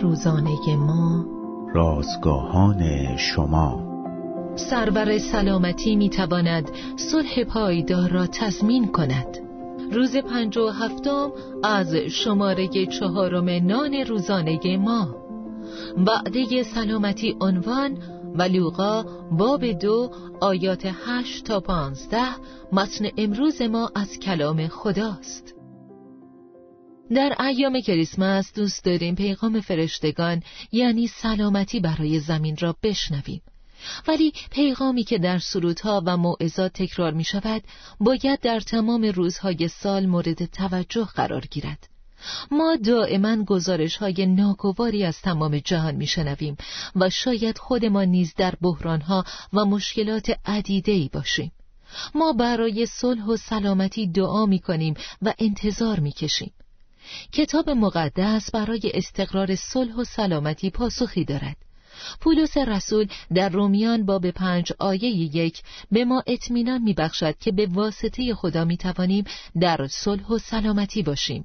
روزانه ما. رازگاهان شما. سرور سلامتی می تواند صلح پایدار را تضمین کند. روز پنج و هفتم از شماره چهارم نان روزانه ما. وعده سلامتی عنوان و لوقا باب دو آیات هشت تا پانزده متن امروز ما از کلام خداست. در ایام کریسمس دوست داریم پیغام فرشتگان یعنی سلامتی برای زمین را بشنویم. ولی پیغامی که در سرودها و موعظات تکرار می شود باید در تمام روزهای سال مورد توجه قرار گیرد. ما دائما گزارش های ناگواری از تمام جهان میشنویم و شاید خودمان نیز در بحرانها و مشکلات عدیده ای باشیم. ما برای صلح و سلامتی دعا می کنیم و انتظار می کشیم. کتاب مقدس برای استقرار صلح و سلامتی پاسخی دارد پولس رسول در رومیان باب پنج آیه یک به ما اطمینان میبخشد که به واسطه خدا می‌توانیم در صلح و سلامتی باشیم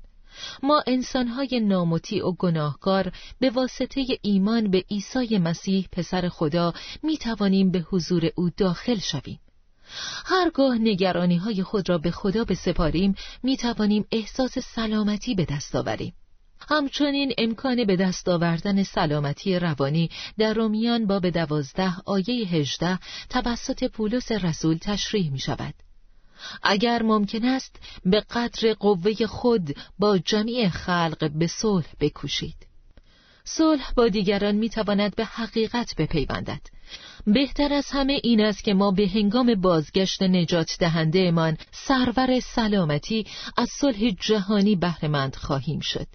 ما انسانهای نامطیع و گناهکار به واسطه ایمان به عیسی مسیح پسر خدا می توانیم به حضور او داخل شویم. هرگاه نگرانی های خود را به خدا بسپاریم می توانیم احساس سلامتی به دست آوریم. همچنین امکان به دست آوردن سلامتی روانی در رومیان باب دوازده آیه هجده توسط پولس رسول تشریح می شود. اگر ممکن است به قدر قوه خود با جمیع خلق به صلح بکوشید صلح با دیگران می‌تواند به حقیقت بپیوندد بهتر از همه این است که ما به هنگام بازگشت نجات دهنده امان سرور سلامتی از صلح جهانی بهرهمند خواهیم شد.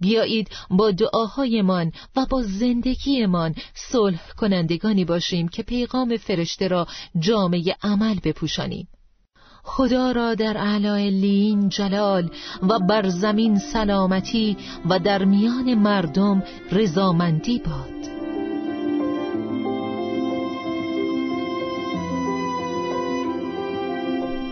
بیایید با دعاهایمان و با زندگیمان صلح کنندگانی باشیم که پیغام فرشته را جامعه عمل بپوشانیم. خدا را در اعلی لین جلال و بر زمین سلامتی و در میان مردم رضامندی باد.